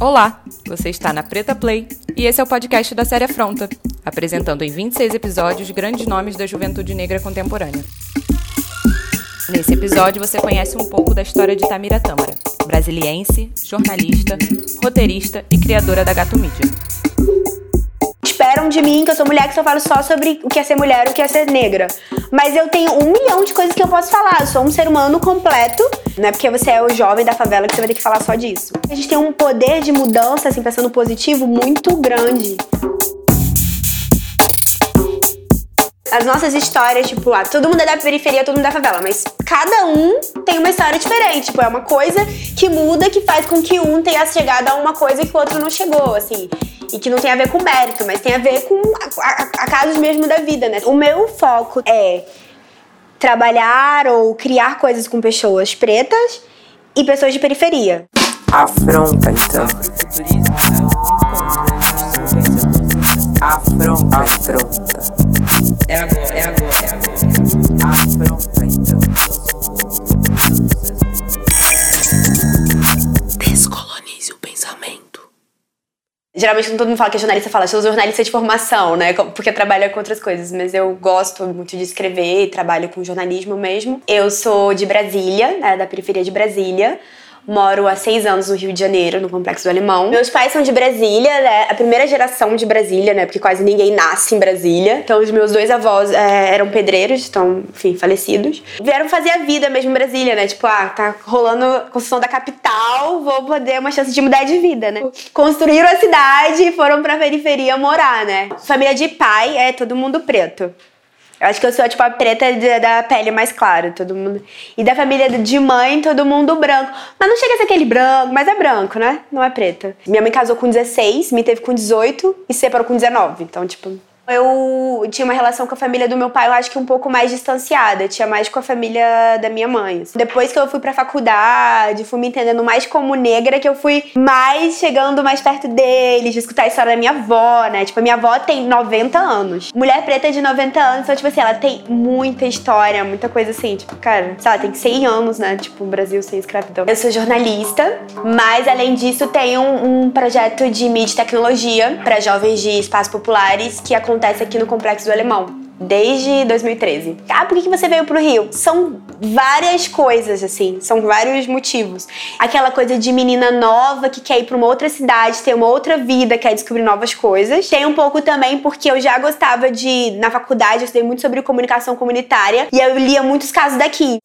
Olá, você está na Preta Play e esse é o podcast da série Afronta, apresentando em 26 episódios grandes nomes da juventude negra contemporânea. Nesse episódio você conhece um pouco da história de Tamira Tâmara, brasiliense, jornalista, roteirista e criadora da Gato Mídia. Esperam de mim que eu sou mulher que só falo só sobre o que é ser mulher, o que é ser negra. Mas eu tenho um milhão de coisas que eu posso falar. Eu sou um ser humano completo. Não é porque você é o jovem da favela que você vai ter que falar só disso. A gente tem um poder de mudança, assim, pensando positivo, muito grande. As nossas histórias, tipo, ah, todo mundo é da periferia, todo mundo é da favela, mas cada um tem uma história diferente. Tipo, é uma coisa que muda, que faz com que um tenha chegado a uma coisa que o outro não chegou, assim e que não tem a ver com mérito, mas tem a ver com a, a, a casos mesmo da vida, né? O meu foco é trabalhar ou criar coisas com pessoas pretas e pessoas de periferia. Afronta, então. Afronta, afronta. É agora, é agora, é agora. Afronta, então. Geralmente, quando todo mundo fala que é jornalista, fala, sou jornalista de formação, né? Porque trabalha com outras coisas. Mas eu gosto muito de escrever, trabalho com jornalismo mesmo. Eu sou de Brasília, né, da periferia de Brasília. Moro há seis anos no Rio de Janeiro, no Complexo do Alemão. Meus pais são de Brasília, né? A primeira geração de Brasília, né? Porque quase ninguém nasce em Brasília. Então, os meus dois avós é, eram pedreiros, estão, enfim, falecidos. Vieram fazer a vida mesmo em Brasília, né? Tipo, ah, tá rolando a construção da capital, vou poder uma chance de mudar de vida, né? Construíram a cidade e foram pra periferia morar, né? Família de pai é todo mundo preto. Eu acho que eu sou, tipo, a preta da pele mais clara, todo mundo. E da família de mãe, todo mundo branco. Mas não chega a ser aquele branco, mas é branco, né? Não é preta. Minha mãe casou com 16, me teve com 18 e separou com 19. Então, tipo, eu tinha uma relação com a família do meu pai, eu acho que um pouco mais distanciada, tinha mais com a família da minha mãe. Depois que eu fui pra faculdade, fui me entendendo mais como negra, que eu fui mais chegando mais perto deles, de escutar a história da minha avó, né? Tipo, a minha avó tem 90 anos. Mulher preta de 90 anos, então, tipo assim, ela tem muita história, muita coisa assim, tipo, cara, sei lá, tem 100 anos, né? Tipo, o Brasil sem escravidão. Eu sou jornalista, mas além disso, tenho um, um projeto de mídia e tecnologia para jovens de espaços populares que acontece acontece aqui no Complexo do Alemão desde 2013. Ah, por que você veio pro Rio? São várias coisas, assim, são vários motivos. Aquela coisa de menina nova que quer ir pra uma outra cidade, ter uma outra vida, quer descobrir novas coisas. Tem um pouco também porque eu já gostava de, na faculdade, eu estudei muito sobre comunicação comunitária e eu lia muitos casos daqui.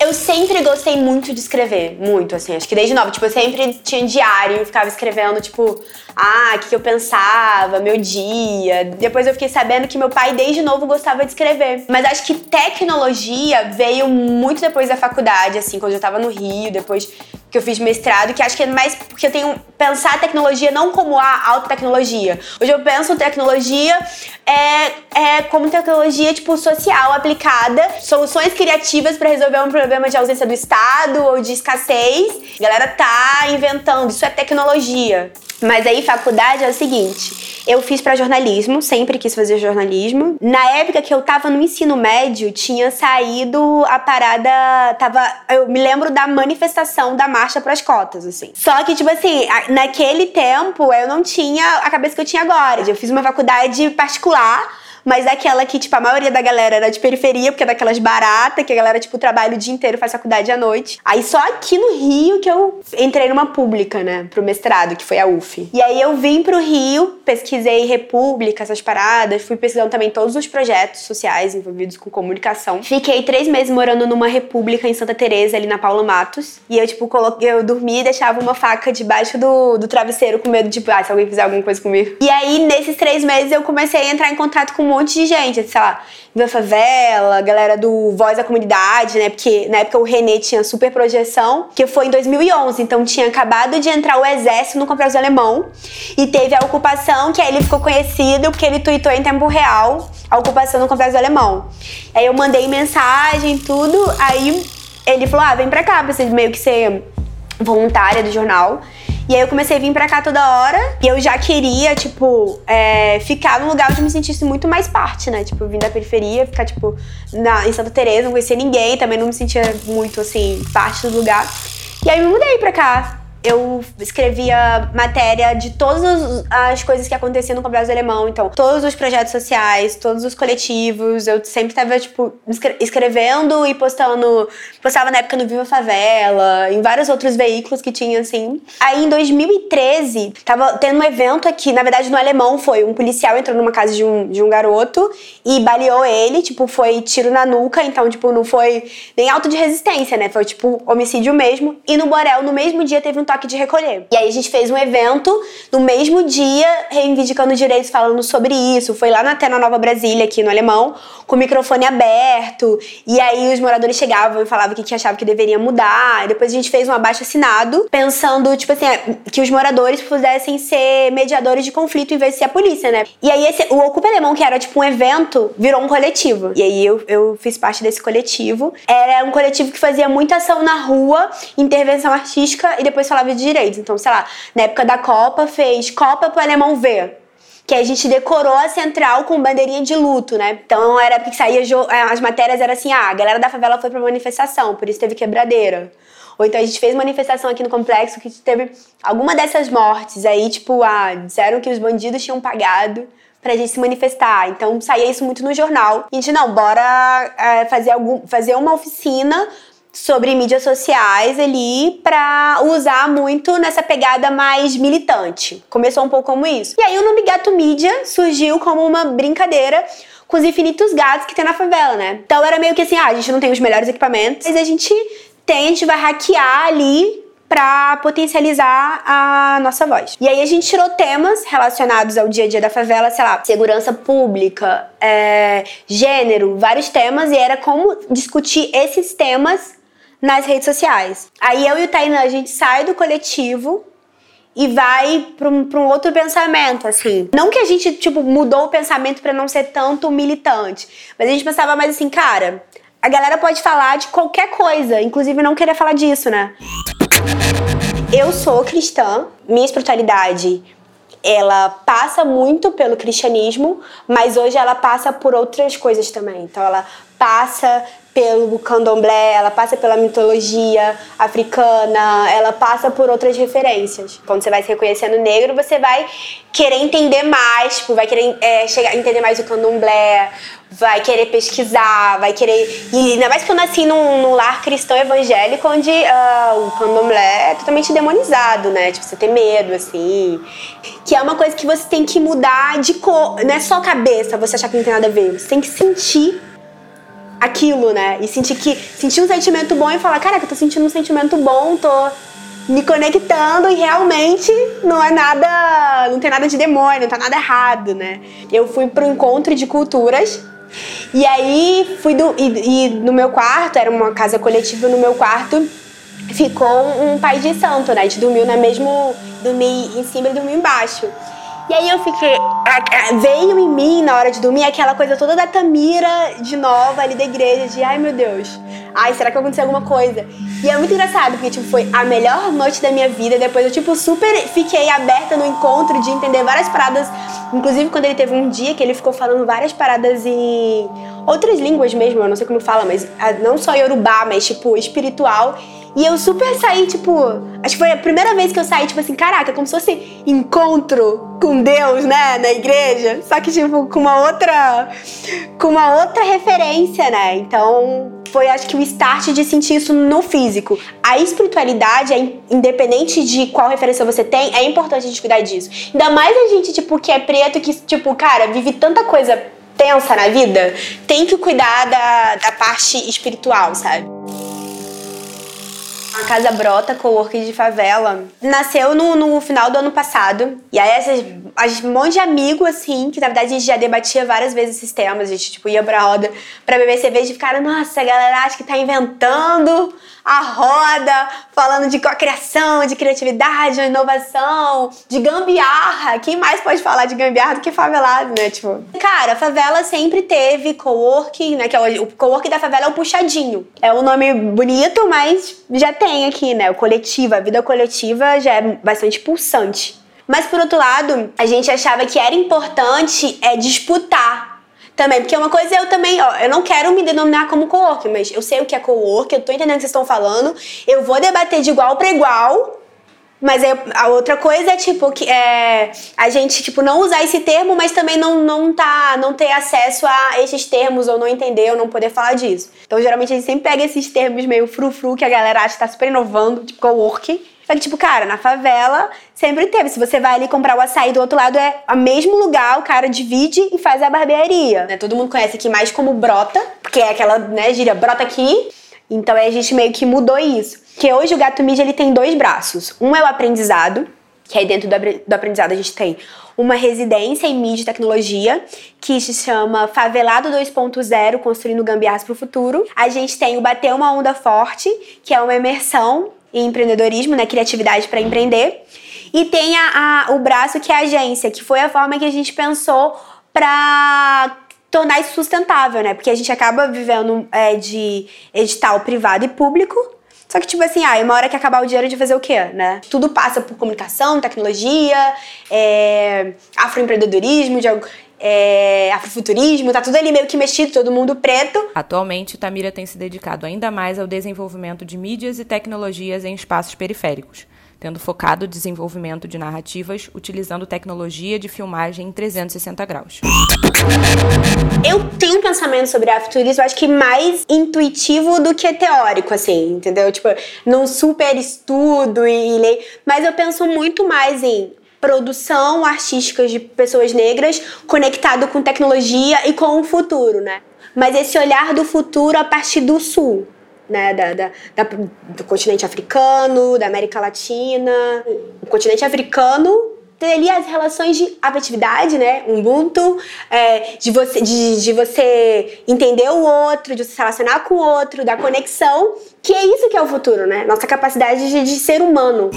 Eu sempre gostei muito de escrever, muito, assim, acho que desde nova. Tipo, eu sempre tinha diário, ficava escrevendo, tipo, ah, o que, que eu pensava, meu dia. Depois eu fiquei sabendo que meu pai, desde novo, gostava de escrever. Mas acho que tecnologia veio muito depois da faculdade, assim, quando eu tava no Rio, depois que eu fiz mestrado, que acho que é mais porque eu tenho pensar a tecnologia não como a alta tecnologia. Hoje eu penso tecnologia é, é como tecnologia tipo social aplicada, soluções criativas para resolver um problema de ausência do Estado ou de escassez. A galera tá inventando, isso é tecnologia. Mas aí, faculdade é o seguinte: eu fiz para jornalismo, sempre quis fazer jornalismo. Na época que eu tava no ensino médio, tinha saído a parada. Tava, eu me lembro da manifestação da marcha pras cotas, assim. Só que, tipo assim, naquele tempo eu não tinha a cabeça que eu tinha agora. Eu fiz uma faculdade particular mas daquela que, tipo, a maioria da galera era de periferia, porque é daquelas baratas, que a galera, tipo, trabalha o dia inteiro, faz faculdade à noite. Aí só aqui no Rio que eu entrei numa pública, né, pro mestrado, que foi a UF. E aí eu vim pro Rio, pesquisei República, essas paradas, fui pesquisando também todos os projetos sociais envolvidos com comunicação. Fiquei três meses morando numa República em Santa Teresa ali na Paulo Matos. E eu, tipo, coloquei, eu dormia e deixava uma faca debaixo do, do travesseiro com medo, tipo, ah, se alguém fizer alguma coisa comigo. E aí, nesses três meses, eu comecei a entrar em contato com monte de gente, sei lá, da favela, galera do Voz da Comunidade, né? Porque na época o Renê tinha super projeção, que foi em 2011, então tinha acabado de entrar o exército no Complexo Alemão e teve a ocupação, que aí ele ficou conhecido porque ele tweetou em tempo real a ocupação no Complexo Alemão. Aí eu mandei mensagem, tudo, aí ele falou: ah, vem pra cá pra meio que ser voluntária do jornal. E aí eu comecei a vir pra cá toda hora. E eu já queria, tipo, é, ficar num lugar onde eu me sentisse muito mais parte, né? Tipo, vim da periferia, ficar, tipo, na, em Santa Teresa, não conhecia ninguém, também não me sentia muito, assim, parte do lugar. E aí eu me mudei pra cá. Eu escrevia matéria de todas as coisas que aconteciam no Complexo Alemão. Então, todos os projetos sociais, todos os coletivos. Eu sempre tava, tipo, escrevendo e postando. Postava na época no Viva Favela, em vários outros veículos que tinha, assim. Aí, em 2013, tava tendo um evento aqui. Na verdade, no Alemão foi. Um policial entrou numa casa de um, de um garoto e baleou ele. Tipo, foi tiro na nuca. Então, tipo, não foi nem auto de resistência, né? Foi, tipo, homicídio mesmo. E no Borel, no mesmo dia, teve um toque de recolher. E aí a gente fez um evento no mesmo dia, reivindicando direitos, falando sobre isso. Foi lá na Tena Nova Brasília, aqui no Alemão, com o microfone aberto. E aí os moradores chegavam e falavam o que, que achavam que deveria mudar. E depois a gente fez um abaixo assinado, pensando, tipo assim, que os moradores pudessem ser mediadores de conflito em vez de ser a polícia, né? E aí esse, o Ocupa Alemão, que era tipo um evento, virou um coletivo. E aí eu, eu fiz parte desse coletivo. Era um coletivo que fazia muita ação na rua, intervenção artística e depois falava de direitos. Então, sei lá, na época da Copa fez Copa pro Alemão ver que a gente decorou a central com bandeirinha de luto, né? Então era porque saía é, as matérias era assim, ah, a galera da favela foi pra manifestação, por isso teve quebradeira. Ou então a gente fez manifestação aqui no complexo que teve alguma dessas mortes aí, tipo, ah, disseram que os bandidos tinham pagado pra gente se manifestar. Então saía isso muito no jornal. A gente, não, bora é, fazer, algum, fazer uma oficina sobre mídias sociais ali para usar muito nessa pegada mais militante. Começou um pouco como isso. E aí o nome Gato Mídia surgiu como uma brincadeira com os infinitos gatos que tem na favela, né? Então era meio que assim, ah, a gente não tem os melhores equipamentos, mas a gente tem, a gente vai hackear ali para potencializar a nossa voz. E aí a gente tirou temas relacionados ao dia a dia da favela, sei lá, segurança pública, é, gênero, vários temas, e era como discutir esses temas nas redes sociais. Aí eu e o Tainan, a gente sai do coletivo e vai para um, um, outro pensamento, assim. Não que a gente, tipo, mudou o pensamento para não ser tanto militante, mas a gente pensava mais assim, cara, a galera pode falar de qualquer coisa, inclusive não querer falar disso, né? Eu sou cristã, minha espiritualidade ela passa muito pelo cristianismo, mas hoje ela passa por outras coisas também. Então ela passa pelo candomblé, ela passa pela mitologia africana, ela passa por outras referências. Quando você vai se reconhecendo negro, você vai querer entender mais, tipo, vai querer é, chegar, entender mais o candomblé, vai querer pesquisar, vai querer. E ainda mais que eu nasci num, num lar cristão evangélico onde uh, o candomblé é totalmente demonizado, né? Tipo, você tem medo, assim. Que é uma coisa que você tem que mudar de cor. Não é só cabeça você achar que não tem nada a ver. Você tem que sentir aquilo, né? E sentir que sentir um sentimento bom e falar, caraca, eu tô sentindo um sentimento bom, tô me conectando e realmente não é nada, não tem nada de demônio, não tá nada errado, né? Eu fui pro encontro de culturas e aí fui do e, e no meu quarto, era uma casa coletiva no meu quarto, ficou um pai de santo, né? A gente dormiu na mesmo, dormi em cima e dormiu embaixo. E aí eu fiquei. Veio em mim na hora de dormir aquela coisa toda da Tamira de nova ali da igreja, de ai meu Deus, ai, será que aconteceu alguma coisa? E é muito engraçado, porque tipo, foi a melhor noite da minha vida. Depois eu, tipo, super fiquei aberta no encontro de entender várias paradas. Inclusive, quando ele teve um dia que ele ficou falando várias paradas em outras línguas mesmo, eu não sei como fala, mas ah, não só Yorubá, mas tipo, espiritual. E eu super saí, tipo, acho que foi a primeira vez que eu saí, tipo assim, caraca, como se fosse encontro com Deus, né, na igreja. Só que, tipo, com uma outra. com uma outra referência, né? Então, foi acho que o start de sentir isso no físico. A espiritualidade, é independente de qual referência você tem, é importante a gente cuidar disso. Ainda mais a gente, tipo, que é preto, que, tipo, cara, vive tanta coisa tensa na vida, tem que cuidar da, da parte espiritual, sabe? A Casa Brota, co-work de favela, nasceu no, no, final do ano passado. E aí, essas, um monte de amigo, assim, que na verdade a gente já debatia várias vezes esses temas. A gente, tipo, ia pra roda pra beber cerveja e ficaram, nossa, a galera acha que tá inventando a roda, falando de criação, de criatividade, de inovação, de gambiarra. Quem mais pode falar de gambiarra do que favelado, né? Tipo, cara, a favela sempre teve coworking, né? Que é o, o coworking da favela é o puxadinho. É um nome bonito, mas já tem aqui, né? O coletivo, a vida coletiva já é bastante pulsante. Mas por outro lado, a gente achava que era importante é disputar também, porque uma coisa eu também, ó, eu não quero me denominar como co-work, mas eu sei o que é co-work, eu tô entendendo o que vocês estão falando, eu vou debater de igual para igual, Mas aí, a outra coisa é, tipo, que é, a gente, tipo, não usar esse termo, mas também não, não, tá, não ter acesso a esses termos, ou não entender, ou não poder falar disso. Então, geralmente, a gente sempre pega esses termos meio frufru, que a galera acha que tá super inovando, tipo, co-working. Só que, tipo, cara, na favela sempre teve. Se você vai ali comprar o açaí do outro lado, é o mesmo lugar, o cara divide e faz a barbearia. Né? Todo mundo conhece aqui mais como brota, porque é aquela, né, gíria, brota aqui. Então, a gente meio que mudou isso que hoje o gato mídia ele tem dois braços. Um é o aprendizado, que aí dentro do aprendizado a gente tem uma residência em mídia e tecnologia, que se chama Favelado 2.0, construindo gambiarras para o futuro. A gente tem o Bater uma Onda Forte, que é uma imersão em empreendedorismo, né, criatividade para empreender. E tem a, a, o braço que é a agência, que foi a forma que a gente pensou para tornar isso sustentável, né? Porque a gente acaba vivendo é, de edital privado e público, só que, tipo assim, ah, uma hora que acabar o dinheiro de fazer o quê, né? Tudo passa por comunicação, tecnologia, é, afroempreendedorismo, de, é, afrofuturismo, tá tudo ali meio que mexido, todo mundo preto. Atualmente, Tamira tem se dedicado ainda mais ao desenvolvimento de mídias e tecnologias em espaços periféricos tendo focado o desenvolvimento de narrativas utilizando tecnologia de filmagem em 360 graus. Eu tenho um pensamento sobre afrofuturismo, acho que mais intuitivo do que teórico, assim, entendeu? Tipo, não super estudo e leio, mas eu penso muito mais em produção artística de pessoas negras conectado com tecnologia e com o futuro, né? Mas esse olhar do futuro a partir do sul, né, da, da, da, do continente africano, da América Latina. O continente africano ali as relações de afetividade, né? Ubuntu, é, de, você, de, de você entender o outro, de se relacionar com o outro, da conexão, que é isso que é o futuro, né? Nossa capacidade de, de ser humano.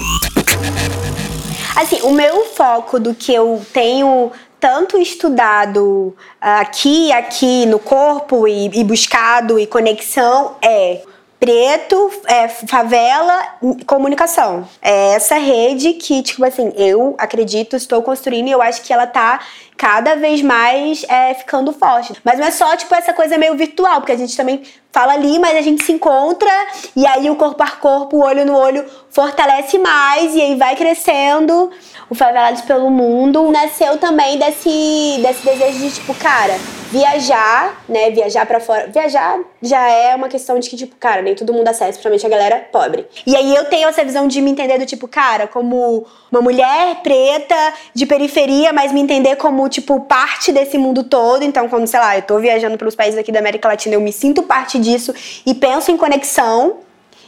Assim, o meu foco do que eu tenho tanto estudado aqui, aqui no corpo e, e buscado e conexão é preto, é, favela, comunicação. É essa rede que, tipo assim, eu acredito, estou construindo e eu acho que ela tá cada vez mais é, ficando forte. Mas não é só, tipo, essa coisa meio virtual, porque a gente também fala ali, mas a gente se encontra e aí o corpo a corpo, o olho no olho fortalece mais e aí vai crescendo. O Favelados pelo Mundo nasceu também desse, desse desejo de, tipo, cara, viajar, né? Viajar para fora. Viajar já é uma questão de que, tipo, cara, nem todo mundo acessa, principalmente a galera pobre. E aí eu tenho essa visão de me entender do tipo, cara, como uma mulher preta de periferia, mas me entender como, tipo, parte desse mundo todo. Então, quando, sei lá, eu tô viajando pelos países aqui da América Latina, eu me sinto parte disso e penso em conexão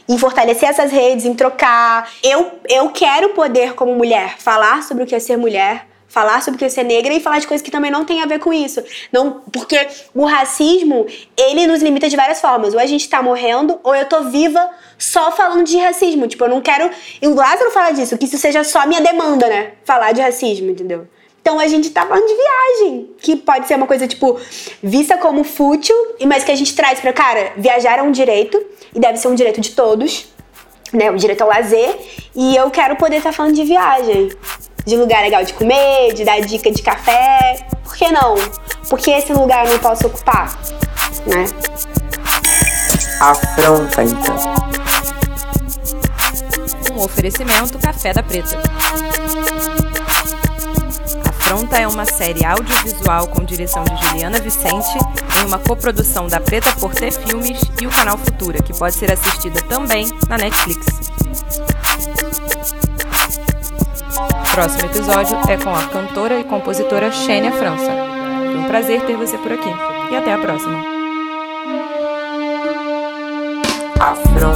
em fortalecer essas redes, em trocar. Eu, eu quero poder, como mulher, falar sobre o que é ser mulher, falar sobre que é ser negra e falar de coisas que também não tem a ver com isso. Não, porque o racismo, ele nos limita de várias formas. Ou a gente tá morrendo, ou eu tô viva só falando de racismo. Tipo, eu não quero. E o Lázaro fala disso, que isso seja só minha demanda, né? Falar de racismo, entendeu? Então a gente tá falando de viagem, que pode ser uma coisa, tipo, vista como fútil, mas que a gente traz pra, cara, viajar é um direito, e deve ser um direito de todos, né? O direito ao lazer. E eu quero poder estar tá falando de viagem, de lugar legal de comer, de dar dica de café. Por que não? Porque esse lugar eu não posso ocupar, né? Afronta, então. Um oferecimento Café da Preta. Afronta é uma série audiovisual com direção de Juliana Vicente, em uma coprodução da Preta Porter Filmes e o canal Futura, que pode ser assistida também na Netflix. Próximo episódio é com a cantora e compositora Xênia França. Foi um prazer ter você por aqui e até a próxima. Afronta.